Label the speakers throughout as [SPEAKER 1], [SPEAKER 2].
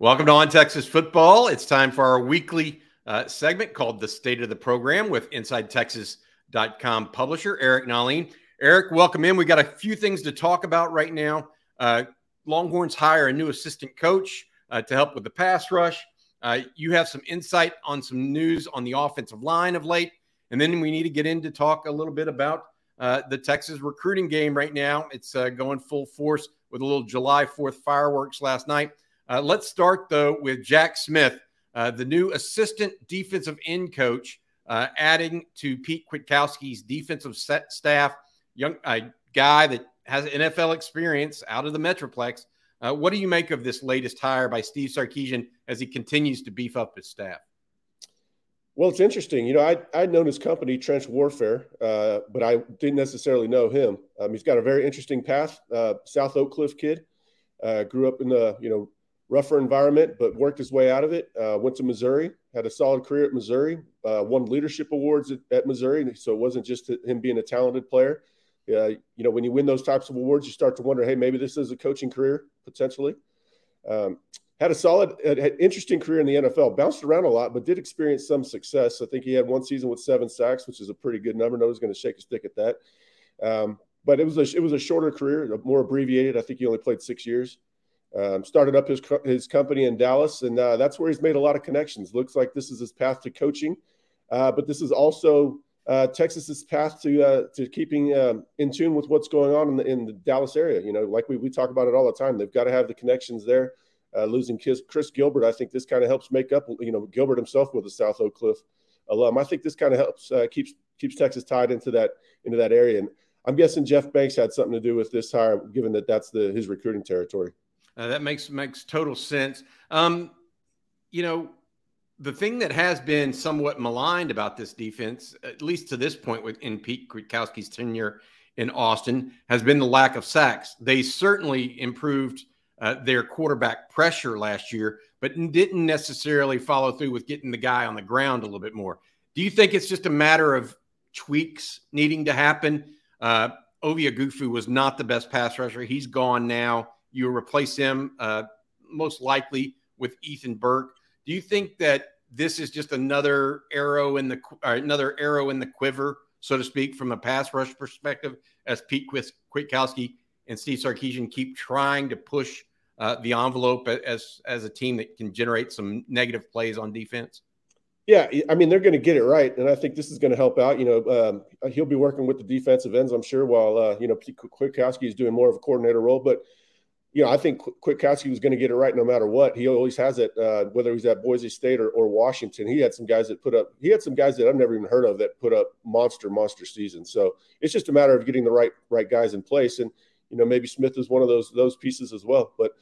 [SPEAKER 1] Welcome to On Texas Football. It's time for our weekly uh, segment called The State of the Program with InsideTexas.com publisher Eric Nahlin. Eric, welcome in. We got a few things to talk about right now. Uh, Longhorns hire a new assistant coach uh, to help with the pass rush. Uh, you have some insight on some news on the offensive line of late. And then we need to get in to talk a little bit about uh, the Texas recruiting game right now. It's uh, going full force with a little July 4th fireworks last night. Uh, let's start, though, with Jack Smith, uh, the new assistant defensive end coach, uh, adding to Pete Kwiatkowski's defensive staff, young guy that has NFL experience out of the Metroplex. Uh, what do you make of this latest hire by Steve Sarkisian as he continues to beef up his staff?
[SPEAKER 2] Well, it's interesting. You know, I, I'd known his company, Trench Warfare, uh, but I didn't necessarily know him. Um, he's got a very interesting path. Uh, South Oak Cliff kid, uh, grew up in the, you know, rougher environment, but worked his way out of it. Uh, went to Missouri, had a solid career at Missouri, uh, won leadership awards at, at, Missouri. So it wasn't just him being a talented player. Uh, you know, when you win those types of awards, you start to wonder, hey, maybe this is a coaching career potentially. Um, had a solid, had, interesting career in the NFL. Bounced around a lot, but did experience some success. I think he had one season with seven sacks, which is a pretty good number. Nobody's going to shake a stick at that. Um, but it was a it was a shorter career, more abbreviated. I think he only played six years. Um, started up his his company in Dallas, and uh, that's where he's made a lot of connections. Looks like this is his path to coaching, uh, but this is also uh, Texas's path to uh, to keeping um, in tune with what's going on in the, in the Dallas area. You know, like we, we talk about it all the time. They've got to have the connections there. Uh, losing Chris, Chris, Gilbert, I think this kind of helps make up. You know, Gilbert himself with a South Oak Cliff alum. I think this kind of helps uh, keeps keeps Texas tied into that into that area. And I'm guessing Jeff Banks had something to do with this hire, given that that's the his recruiting territory.
[SPEAKER 1] Uh, that makes makes total sense. Um, you know, the thing that has been somewhat maligned about this defense, at least to this point, within Pete Kwiatkowski's tenure in Austin, has been the lack of sacks. They certainly improved uh, their quarterback pressure last year, but didn't necessarily follow through with getting the guy on the ground a little bit more. Do you think it's just a matter of tweaks needing to happen? Uh, Ovie Oghoufo was not the best pass rusher. He's gone now. You replace him uh, most likely with Ethan Burke. Do you think that this is just another arrow in the another arrow in the quiver, so to speak, from a pass rush perspective, as Pete Kwiatkowski and Steve Sarkisian keep trying to push uh, the envelope as as a team that can generate some negative plays on defense?
[SPEAKER 2] Yeah, I mean they're going to get it right, and I think this is going to help out. You know, um, he'll be working with the defensive ends, I'm sure, while uh, you know Kwiatkowski is doing more of a coordinator role. But you know, I think Kwiatkowski was going to get it right no matter what. He always has it, uh, whether he's at Boise State or, or Washington. He had some guys that put up, he had some guys that I've never even heard of that put up monster, monster seasons. So it's just a matter of getting the right, right guys in place. And, you know, maybe Smith is one of those, those pieces as well. But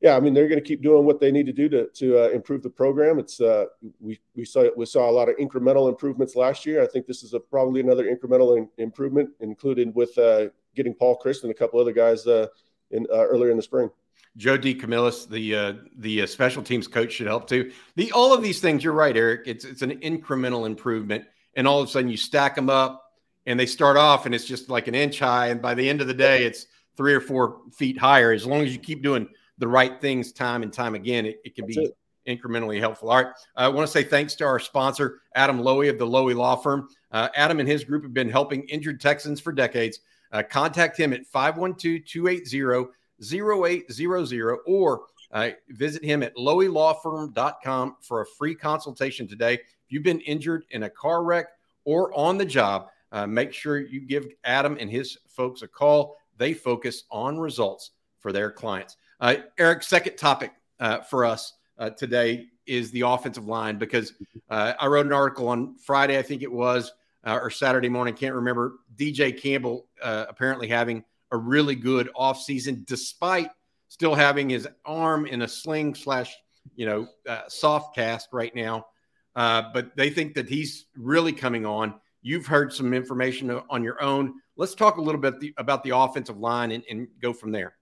[SPEAKER 2] yeah, I mean, they're going to keep doing what they need to do to, to uh, improve the program. It's, uh, we, we saw, we saw a lot of incremental improvements last year. I think this is a, probably another incremental in, improvement, included with uh, getting Paul Christ and a couple other guys uh, in uh, earlier in the spring.
[SPEAKER 1] Joe DeCamillis, the uh, the uh, special teams coach, should help too. The all of these things, you're right, Eric. It's it's an incremental improvement, and all of a sudden you stack them up, and they start off, and it's just like an inch high, and by the end of the day, it's three or four feet higher. As long as you keep doing the right things time and time again, it, it can That's be it. incrementally helpful. All right, I want to say thanks to our sponsor, Adam Loewy of the Loewy Law Firm. Uh, Adam and his group have been helping injured Texans for decades. Uh, contact him at 512 280 0800 or uh, visit him at loewylawfirm.com for a free consultation today. If you've been injured in a car wreck or on the job, uh, make sure you give Adam and his folks a call. They focus on results for their clients. Uh, Eric, second topic uh, for us uh, today is the offensive line because uh, I wrote an article on Friday, I think it was, or Saturday morning, can't remember. DJ Campbell apparently having a really good offseason despite still having his arm in a sling slash, you know, uh, soft cast right now. Uh, but they think that he's really coming on. You've heard some information on your own. Let's talk a little bit the, about the offensive line and, and, go from there.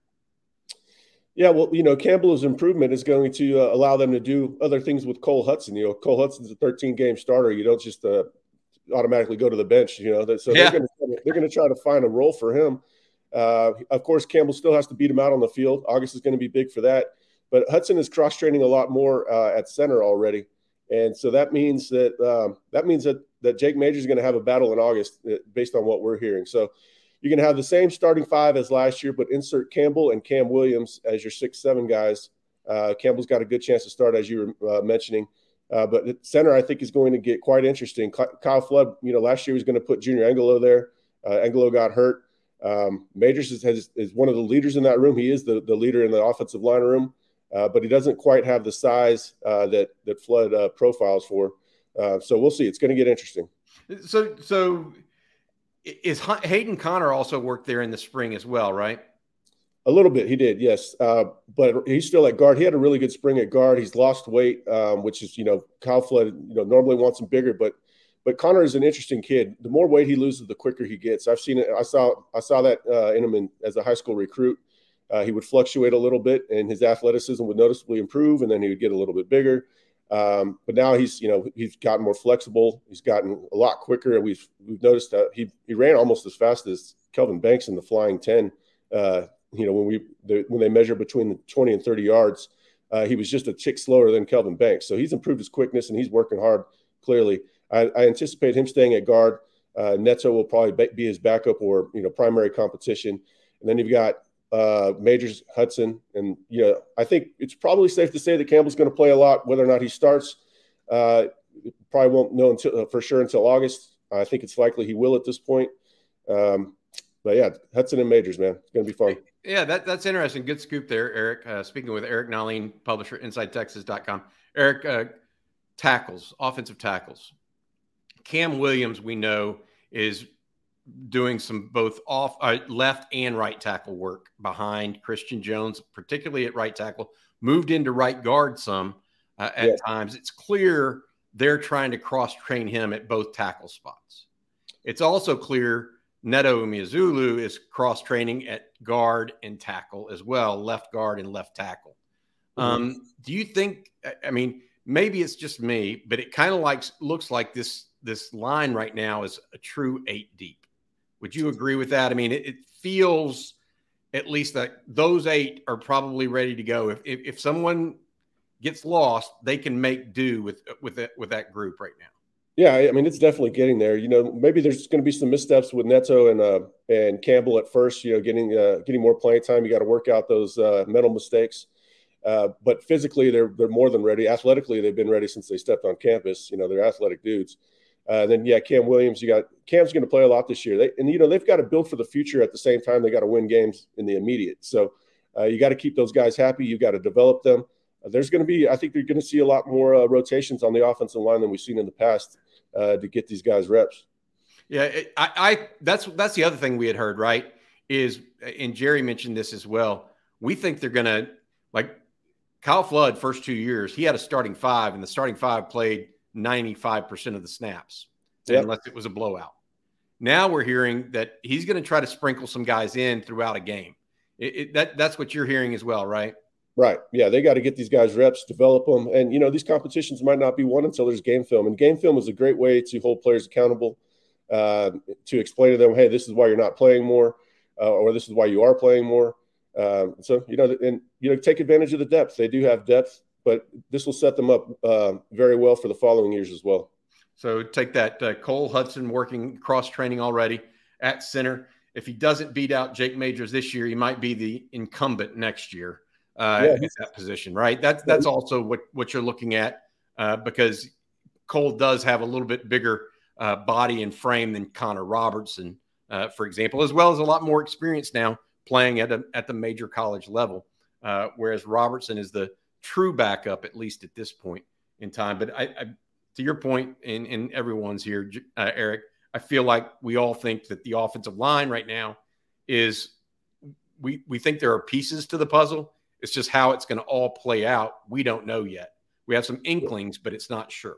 [SPEAKER 2] Yeah, well, you know, Campbell's improvement is going to uh, allow them to do other things with Cole Hudson. You know, Cole Hudson's a 13 game starter. You don't just uh, automatically go to the bench. You know, so yeah. they're going to try to find a role for him. Uh, of course, Campbell still has to beat him out on the field. August is going to be big for that. but Hudson is cross training a lot more uh, at center already, and so that means that um, that means that that Jake Major is going to have a battle in August, uh, based on what we're hearing. So you're going to have the same starting five as last year, but insert Campbell and Cam Williams as your six seven guys. Uh, Campbell's got a good chance to start, as you were uh, mentioning. Uh, but the center, I think, is going to get quite interesting. Kyle Flood, you know, last year was going to put Junior Angilau there. Uh, Angilau got hurt. Um, Majors is, has, is one of the leaders in that room. He is the, the leader in the offensive line room, uh, but he doesn't quite have the size uh, that that Flood uh, profiles for. Uh, so we'll see. It's going to get interesting.
[SPEAKER 1] So, so is Hayden Conner also worked there in the spring as well, right?
[SPEAKER 2] A little bit, he did, yes. Uh, but he's still at guard. He had a really good spring at guard. He's lost weight, um, which is, you know, Kyle Flood, you know, normally wants him bigger, but but Conner is an interesting kid. The more weight he loses, the quicker he gets. I've seen it. I saw I saw that uh, in him in, as a high school recruit. Uh, he would fluctuate a little bit, and his athleticism would noticeably improve, and then he would get a little bit bigger. Um, but now he's, you know, he's gotten more flexible. He's gotten a lot quicker, and we've we've noticed that he he ran almost as fast as Kelvin Banks in the flying ten uh, you know, when we the, when they measure between the 20 and 30 yards, uh, he was just a tick slower than Kelvin Banks. So he's improved his quickness and he's working hard. Clearly, I, I anticipate him staying at guard. Uh, Neto will probably be his backup or you know primary competition, and then you've got uh, Majors Hudson, and you know I think it's probably safe to say that Campbell's going to play a lot. Whether or not he starts, uh, probably won't know until uh, for sure until August. I think it's likely he will at this point. Um, but yeah, Hudson and Majors, man, it's going to be fun.
[SPEAKER 1] Yeah, that, that's interesting. Good scoop there, Eric. Uh, speaking with Eric Nahlin, publisher, InsideTexas.com. Eric, uh, tackles, offensive tackles. Cam Williams, we know, is doing some both off uh, left and right tackle work behind Christian Jones, particularly at right tackle. Moved into right guard some uh, at yeah. times. It's clear they're trying to cross train him at both tackle spots. It's also clear Neto Umeozulu is cross training at guard and tackle as well, left guard and left tackle. Mm-hmm. Um, do you think? I mean, maybe it's just me, but it kind of like looks like this this line right now is a true eight deep. Would you agree with that? I mean, it, it feels at least that those eight are probably ready to go. If, if, if someone gets lost, they can make do with with that with that group right now.
[SPEAKER 2] Yeah, I mean it's definitely getting there. You know, maybe there's going to be some missteps with Neto and uh, and Campbell at first. You know, getting uh, getting more playing time. You got to work out those uh, mental mistakes. Uh, but physically, they're they're more than ready. Athletically, they've been ready since they stepped on campus. You know, they're athletic dudes. Uh, then yeah, Cam Williams. You got Cam's going to play a lot this year. They, and you know they've got to build for the future at the same time. They got to win games in the immediate. So uh, you got to keep those guys happy. You got to develop them. there's going to be, I think, they're going to see a lot more rotations on the offensive line than we've seen in the past uh, to get these guys reps.
[SPEAKER 1] Yeah, it, I, I that's that's the other thing we had heard, right? Is and Jerry mentioned this as well. We think they're gonna like Kyle Flood first two years, he had a starting five, and the starting five played 95% of the snaps, yep. unless it was a blowout. Now we're hearing that he's going to try to sprinkle some guys in throughout a game. It, it, that that's what you're hearing as well, right?
[SPEAKER 2] Right. Yeah, they got to get these guys reps, develop them, and you know these competitions might not be won until there's game film. And game film is a great way to hold players accountable, uh, to explain to them, hey, this is why you're not playing more, uh, or this is why you are playing more. Uh, so you know, and you know, take advantage of the depth. They do have depth, but this will set them up uh, very well for the following years as well.
[SPEAKER 1] So take that uh, Cole Hudson working cross training already at center. If he doesn't beat out Jake Majors this year, he might be the incumbent next year uh, yeah. in that position, right? That's that's also what what you're looking at uh, because Cole does have a little bit bigger uh, body and frame than Connor Robertson, uh, for example, as well as a lot more experience now playing at a, at the major college level, uh, whereas Robertson is the true backup at least at this point in time. But I, I to your point, and, and everyone's here, uh, Eric, I feel like we all think that the offensive line right now is we we think there are pieces to the puzzle it's just how it's going to all play out. We don't know yet. We have some inklings, but it's not sure.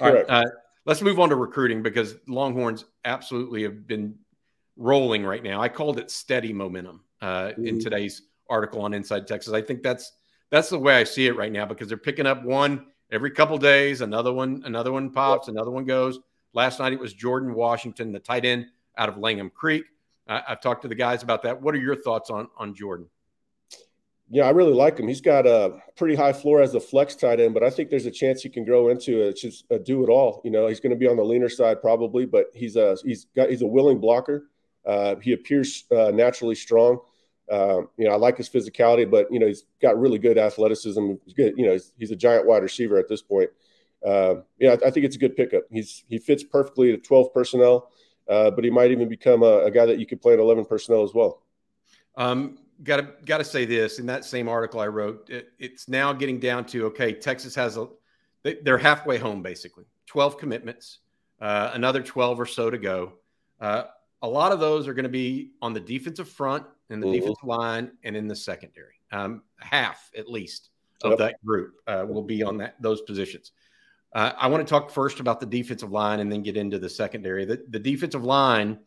[SPEAKER 1] All right, uh, let's move on to recruiting because Longhorns absolutely have been rolling right now. I called it steady momentum uh, mm-hmm. in today's article on Inside Texas. I think that's that's the way I see it right now because they're picking up one every couple days, another one, another one pops, another one goes. Last night it was Jordan Washington, the tight end out of Langham Creek. Uh, I've talked to the guys about that. What are your thoughts on on Jordan?
[SPEAKER 2] Yeah, I really like him. He's got a pretty high floor as a flex tight end, but I think there's a chance he can grow into a, just a do it all. You know, he's going to be on the leaner side probably, but he's a he's got he's a willing blocker. Uh, he appears uh, naturally strong. Uh, you know, I like his physicality, but you know, he's got really good athleticism. He's good. You know, he's, he's a giant wide receiver at this point. Uh, yeah, I think it's a good pickup. He's he fits perfectly at 12 personnel, uh, but he might even become a, a, guy that you could play at 11 personnel as well.
[SPEAKER 1] Um, got to got to say this in that same article I wrote. It, it's now getting down to okay, Texas has a they, are halfway home basically. 12 commitments, uh, another 12 or so to go. Uh, a lot of those are going to be on the defensive front and the mm-hmm. defensive line and in the secondary. Um, half at least of yep. that group uh, will be on that those positions. Uh, I want to talk first about the defensive line and then get into the secondary. The, the defensive line,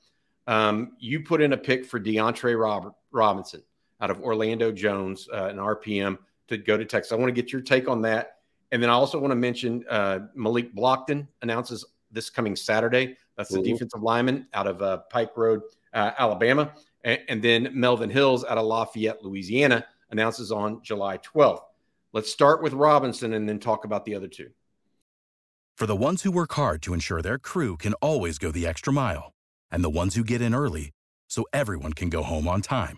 [SPEAKER 1] um, you put in a pick for DeAndre Robert, Robinson out of Orlando Jones, uh, an RPM to go to Texas. I want to get your take on that. And then I also want to mention uh, Malik Blocton announces this coming Saturday. That's the mm-hmm. defensive lineman out of uh, Pike Road, uh, Alabama. And, and, then Melvin Hills out of Lafayette, Louisiana announces on July 12th. Let's start with Robinson and then talk about the other two.
[SPEAKER 3] For the ones who work hard to ensure their crew can always go the extra mile, and the ones who get in early so everyone can go home on time,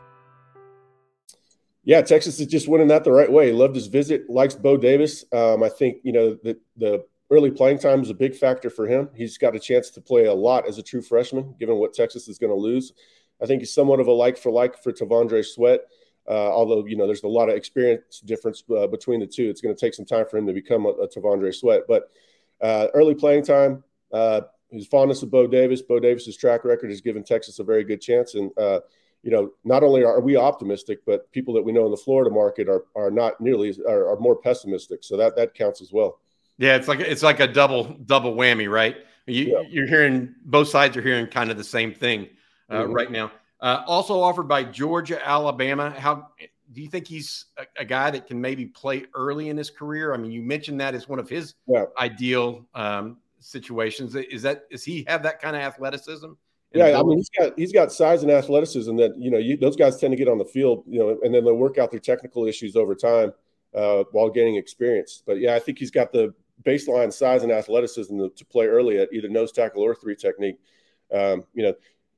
[SPEAKER 2] Yeah, Texas is just winning that the right way. Loved his visit, likes Bo Davis. Um, I think, you know, the, the early playing time is a big factor for him. He's got a chance to play a lot as a true freshman, given what Texas is going to lose. I think he's somewhat of a like for like for T'Vondre Sweat. Uh, although you know there's a lot of experience difference uh, between the two, it's going to take some time for him to become a, a T'Vondre Sweat. But uh, early playing time, uh, his fondness of Bo Davis, Bo Davis's track record has given Texas a very good chance. And uh, you know, not only are we optimistic, but people that we know in the Florida market are are not nearly are, are more pessimistic. So that that counts as well.
[SPEAKER 1] Yeah, it's like it's like a double double whammy, right? You, yeah. You're hearing both sides are hearing kind of the same thing uh, mm-hmm. right now. Uh, also offered by Georgia, Alabama. How do you think he's a, a, guy that can maybe play early in his career? I mean, you mentioned that as one of his yeah. ideal um, situations. Is that is he have that kind of athleticism?
[SPEAKER 2] Yeah, I mean, he's got he's got size and athleticism that you know you, those guys tend to get on the field, you know, and then they'll work out their technical issues over time uh, while gaining experience. But yeah, I think he's got the baseline size and athleticism to, to play early at either nose tackle or three technique. Um, you know,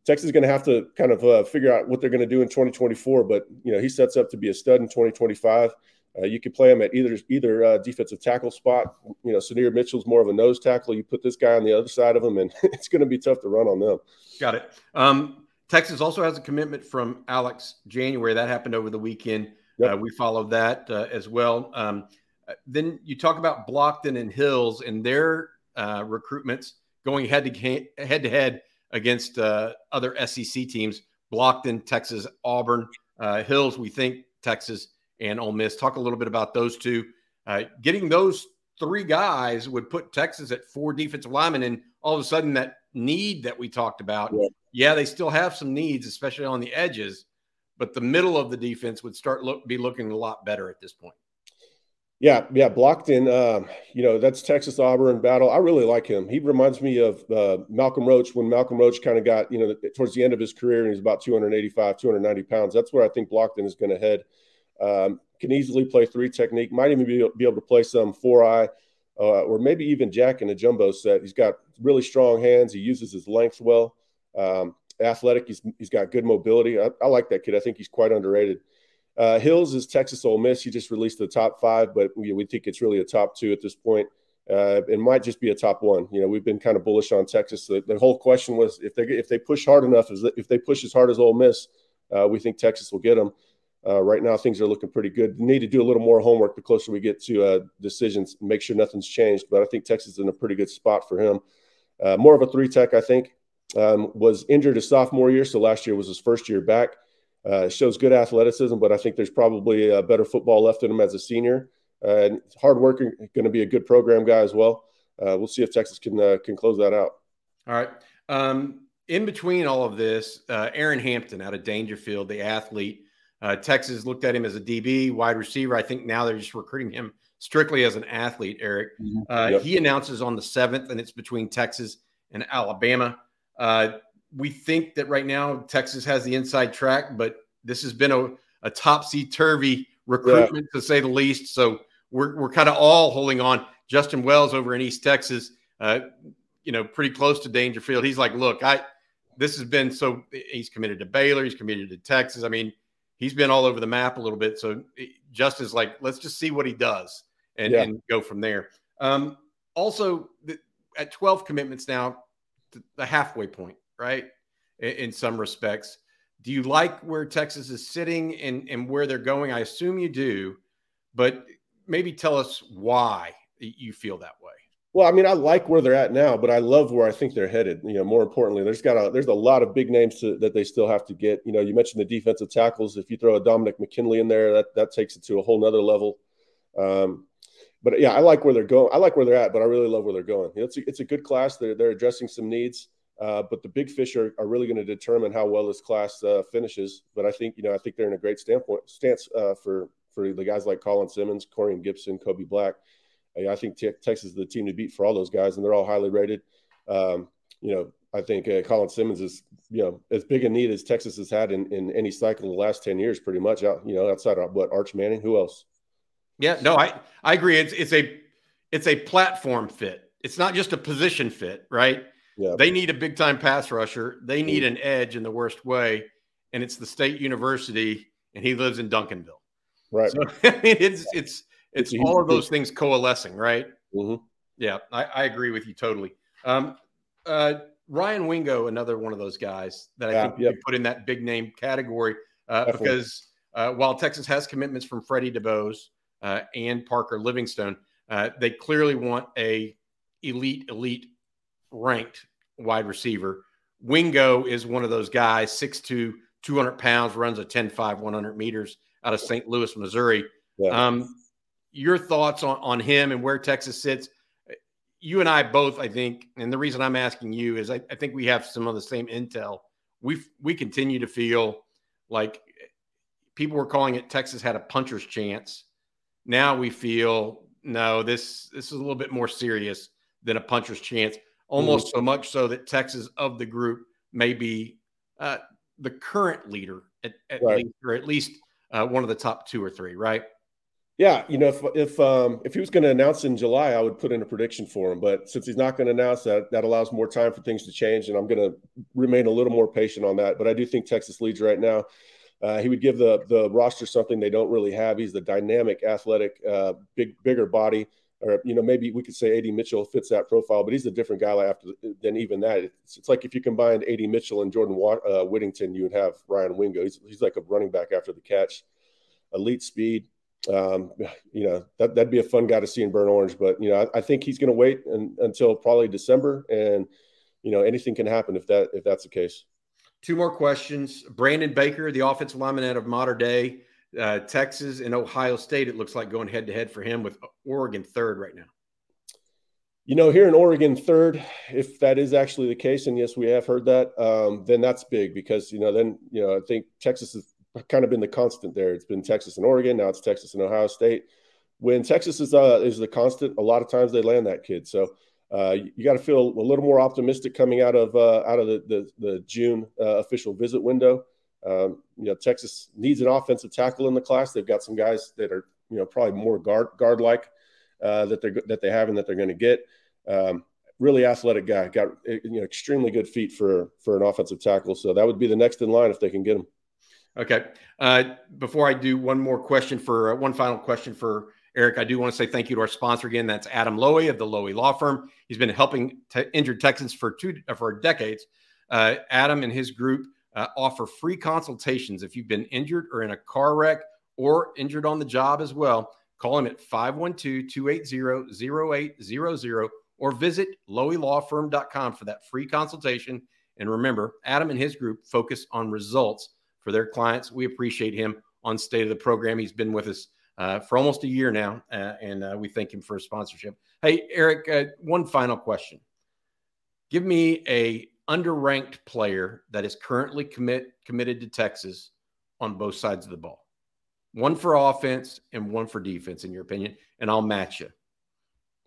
[SPEAKER 2] Texas is going to have to kind of uh, figure out what they're going to do in 2024. But you know, he sets up to be a stud in 2025. Uh, you could play him at either either uh, defensive tackle spot. You know, Sydir Mitchell's more of a nose tackle. You put this guy on the other side of him, and it's going to be tough to run on them.
[SPEAKER 1] Got it. Um, Texas also has a commitment from Alex January that happened over the weekend. Yep. Uh, we followed that uh, as well. Um, then you talk about Blocton and Hills and their uh, recruitments going head to head to head against uh, other SEC teams. Blocton, Texas, Auburn, uh, Hills. We think Texas and Ole Miss. Talk a little bit about those two. Uh, getting those three guys would put Texas at four defensive linemen, and all of a sudden that need that we talked about. Yeah, yeah they still have some needs, especially on the edges, but the middle of the defense would start look be looking a lot better at this point.
[SPEAKER 2] Yeah, yeah, Blocton. Um, you know, that's Texas Auburn battle. I really like him. He reminds me of uh, Malcolm Roach when Malcolm Roach kind of got, you know, towards the end of his career and he's about 285, 290 pounds. That's where I think Blocton is going to head. Um, can easily play three technique, might even be, be able to play some four eye uh, or maybe even jack in a jumbo set. He's got really strong hands. He uses his length well. Um, athletic. He's, he's got good mobility. I, I like that kid. I think he's quite underrated. Uh, Hills is Texas Ole Miss. He just released the top five, but we, we think it's really a top two at this point. uh, it might just be a top one. You know, we've been kind of bullish on Texas. The, the whole question was if they if they push hard enough, if they push as hard as Ole Miss, uh, we think Texas will get them. Uh, right now, things are looking pretty good. need to do a little more homework the closer we get to uh, decisions, make sure nothing's changed. But I think Texas is in a pretty good spot for him. Uh, more of a three tech, I think. Um, was injured his sophomore year, so last year was his first year back. Uh, shows good athleticism, but I think there's probably a better football left in him as a senior. Uh, and hard working, going to be a good program guy as well. Uh, we'll see if Texas can can close that out.
[SPEAKER 1] All right. Um, in between all of this, Aaron Hampton out of Daingerfield, the athlete. Uh, Texas looked at him as a DB, wide receiver. I think now they're just recruiting him strictly as an athlete, Eric. Mm-hmm. Uh, yep. He announces on the 7th, and it's between Texas and Alabama. Uh, we think that right now Texas has the inside track, but this has been a, a topsy turvy recruitment yeah. to say the least. So we're, we're kind of all holding on. Justin Wells over in East Texas, uh, you know, pretty close to Daingerfield. He's like, look, I this has been so. He's committed to Baylor. He's committed to Texas. I mean, he's been all over the map a little bit. So Justin's like, let's just see what he does and, yeah. and go from there. Um, also, the, at 12 commitments now, the halfway point, right? In, in, some respects. Do you like where Texas is sitting and, and where they're going? I assume you do, but maybe tell us why you feel that way.
[SPEAKER 2] Well, I mean, I like where they're at now, but I love where I think they're headed. You know, more importantly, there's got a there's a lot of big names to, that they still have to get. You know, you mentioned the defensive tackles. If you throw a Dominic McKinley in there, that that takes it to a whole nother level. Um, but yeah, I like where they're going. I like where they're at, but I really love where they're going. You know, it's a, it's a good class. They're they're addressing some needs, uh, but the big fish are, are really going to determine how well this class uh, finishes. But I think you know I think they're in a great standpoint stance uh, for for the guys like Colin Simmons, Corian Gibson, Kobe Black. I think Texas is the team to beat for all those guys, and they're all highly rated. Um, you know, I think uh, Colin Simmons is, you know, as big a need as Texas has had in, in any cycle in the last 10 years, pretty much out, you know, outside of what Arch Manning, who else?
[SPEAKER 1] Yeah, no, I, I agree. It's, it's a, it's a platform fit. It's not just a position fit, right? Yeah. They need a big time pass rusher. They mm-hmm. need an edge in the worst way. And it's the state university and he lives in Duncanville.
[SPEAKER 2] Right.
[SPEAKER 1] So, I mean, it's, it's, it's all of those things coalescing, right?
[SPEAKER 2] Mm-hmm.
[SPEAKER 1] Yeah, I, I, agree with you totally. Um, uh, Ryan Wingo, another one of those guys that I yeah, think you yep. put in that big name category uh, because uh, while Texas has commitments from Freddie Dubose uh, and Parker Livingstone, uh, they clearly want a elite, elite ranked wide receiver. Wingo is one of those guys, 6'2", 200 pounds, runs a 10-5, 100 meters out of St. Louis, Missouri. Yeah. Um, your thoughts on, on him and where Texas sits. You and I both, I think, and the reason I'm asking you is I, I think we have some of the same intel. We we continue to feel like people were calling it Texas had a puncher's chance. Now we feel no, this this is a little bit more serious than a puncher's chance. Almost mm-hmm. so much so that Texas of the group may be uh, the current leader at, at right. least, or at least uh, one of the top two or three, right?
[SPEAKER 2] Yeah, you know, if if um, if he was going to announce in July, I would put in a prediction for him. But since he's not going to announce that, that allows more time for things to change, and I'm going to remain a little more patient on that. But I do think Texas leads right now. Uh, he would give the the roster something they don't really have. He's the dynamic, athletic, uh, big, bigger body, or you know, maybe we could say Ad Mitchell fits that profile, but he's a different guy after than even that. It's, it's like if you combined Ad Mitchell and Jordan uh, Whittington, you would have Ryan Wingo. He's, he's like a running back after the catch, elite speed um, you know that that'd be a fun guy to see in burnt orange. But you know, I, I think he's going to wait and, until probably December, and you know, anything can happen if that if that's the case.
[SPEAKER 1] Two more questions. Brandon Baker, the offensive lineman out of Mater Dei uh, Texas and Ohio State. It looks like going head to head for him with Oregon third right now.
[SPEAKER 2] You know, here in Oregon third, if that is actually the case, and yes, we have heard that, um, then that's big because you know, then you know, I think Texas is kind of been the constant there. It's been Texas and Oregon. Now it's Texas and Ohio State. When Texas is uh, is the constant, a lot of times they land that kid. So uh, you, got to feel a little more optimistic coming out of uh, out of the the, the June uh, official visit window. Um, you know, Texas needs an offensive tackle in the class. They've got some guys that are you know probably more guard guard like uh, that they're that they have and that they're going to get. Um, really athletic guy, got you know extremely good feet for for an offensive tackle. So that would be the next in line if they can get him.
[SPEAKER 1] Okay. Uh, before I do one more question for uh, one final question for Eric, I do want to say thank you to our sponsor again. That's Adam Loewy of the Loewy Law Firm. He's been helping injured Texans for two for decades. Uh, Adam and his group uh, offer free consultations if you've been injured or in a car wreck or injured on the job as well. Call him at 512 280 0800 or visit loewylawfirm.com for that free consultation. And remember, Adam and his group focus on results for their clients. We appreciate him on State of the Program. He's been with us uh, for almost a year now, uh, and uh, we thank him for his sponsorship. Hey, Eric, uh, one final question. Give me a underranked player that is currently commit committed to Texas on both sides of the ball. One for offense and one for defense, in your opinion, and I'll match you.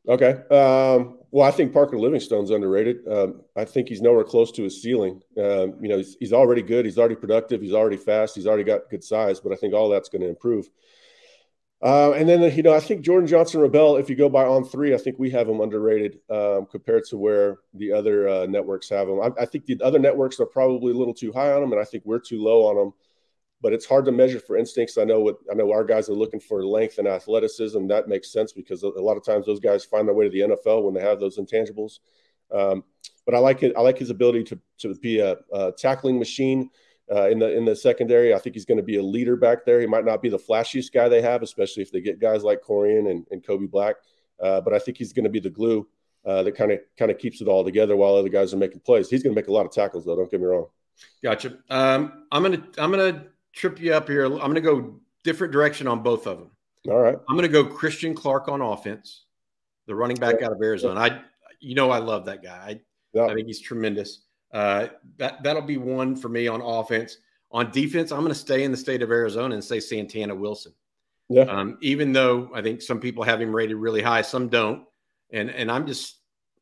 [SPEAKER 2] Okay. Um, well, I think Parker Livingstone's underrated. Um, I think he's nowhere close to his ceiling. Um, you know, he's, he's, already good. He's already productive. He's already fast. He's already got good size. But I think all that's going to improve. Uh, and then, you know, I think Jordan Johnson Rubell, if you go by On3, I think we have him underrated um, compared to where the other uh, networks have him. I, I, think the other networks are probably a little too high on him, and I think we're too low on him but it's hard to measure for instincts. I know what I know our guys are looking for length and athleticism. That makes sense because a lot of times those guys find their way to the NFL when they have those intangibles. Um, but I like it. I like his ability to to be a, a tackling machine uh, in the in the secondary. I think he's going to be a leader back there. He might not be the flashiest guy they have, especially if they get guys like Corian and, and Kobe Black. Uh, but I think he's going to be the glue uh, that kind of kind of keeps it all together while other guys are making plays. He's going to make a lot of tackles, though. Don't get me wrong.
[SPEAKER 1] Gotcha. Um, I'm gonna I'm gonna trip you up here. I'm going to go different direction on both of them.
[SPEAKER 2] All right.
[SPEAKER 1] I'm going to go Christian Clark on offense, the running back out of Arizona. I, you know, I love that guy. I, I think he's tremendous. Uh, that that'll be one for me on offense. On defense, I'm going to stay in the state of Arizona and say Santana Wilson. Yeah. Um, even though I think some people have him rated really high, some don't, and and I'm just,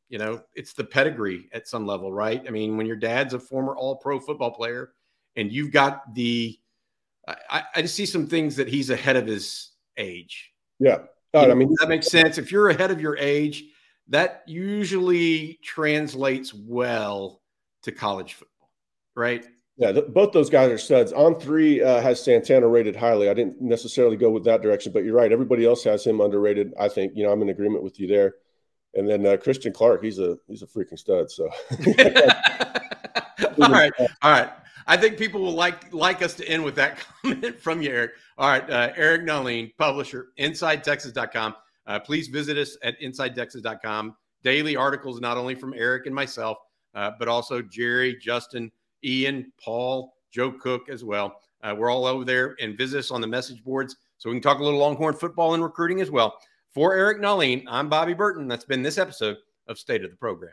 [SPEAKER 1] you know, it's the pedigree at some level, right? I mean, when your dad's a former All Pro football player, and you've got the I, I just see some things that he's ahead of his age.
[SPEAKER 2] Yeah.
[SPEAKER 1] I mean, that makes sense. If you're ahead of your age, that usually translates well to college football, right?
[SPEAKER 2] Yeah, the, both those guys are studs. On3 uh, has Santana rated highly. I didn't necessarily go with that direction, but you're right. Everybody else has him underrated. I think you know I'm in agreement with you there. And then uh, Christian Clark, he's a he's a freaking stud. So,
[SPEAKER 1] all right, all right. I think people will like like us to end with that comment from you, Eric. All right, uh, Eric Nahlin, publisher, InsideTexas.com. Uh, please visit us at InsideTexas.com. Daily articles, not only from Eric and myself, uh, but also Jerry, Justin, Ian, Paul, Joe Cook as well. Uh, we're all over there and visit us on the message boards so we can talk a little Longhorn football and recruiting as well. For Eric Nahlin, I'm Bobby Burton. That's been this episode of State of the Program.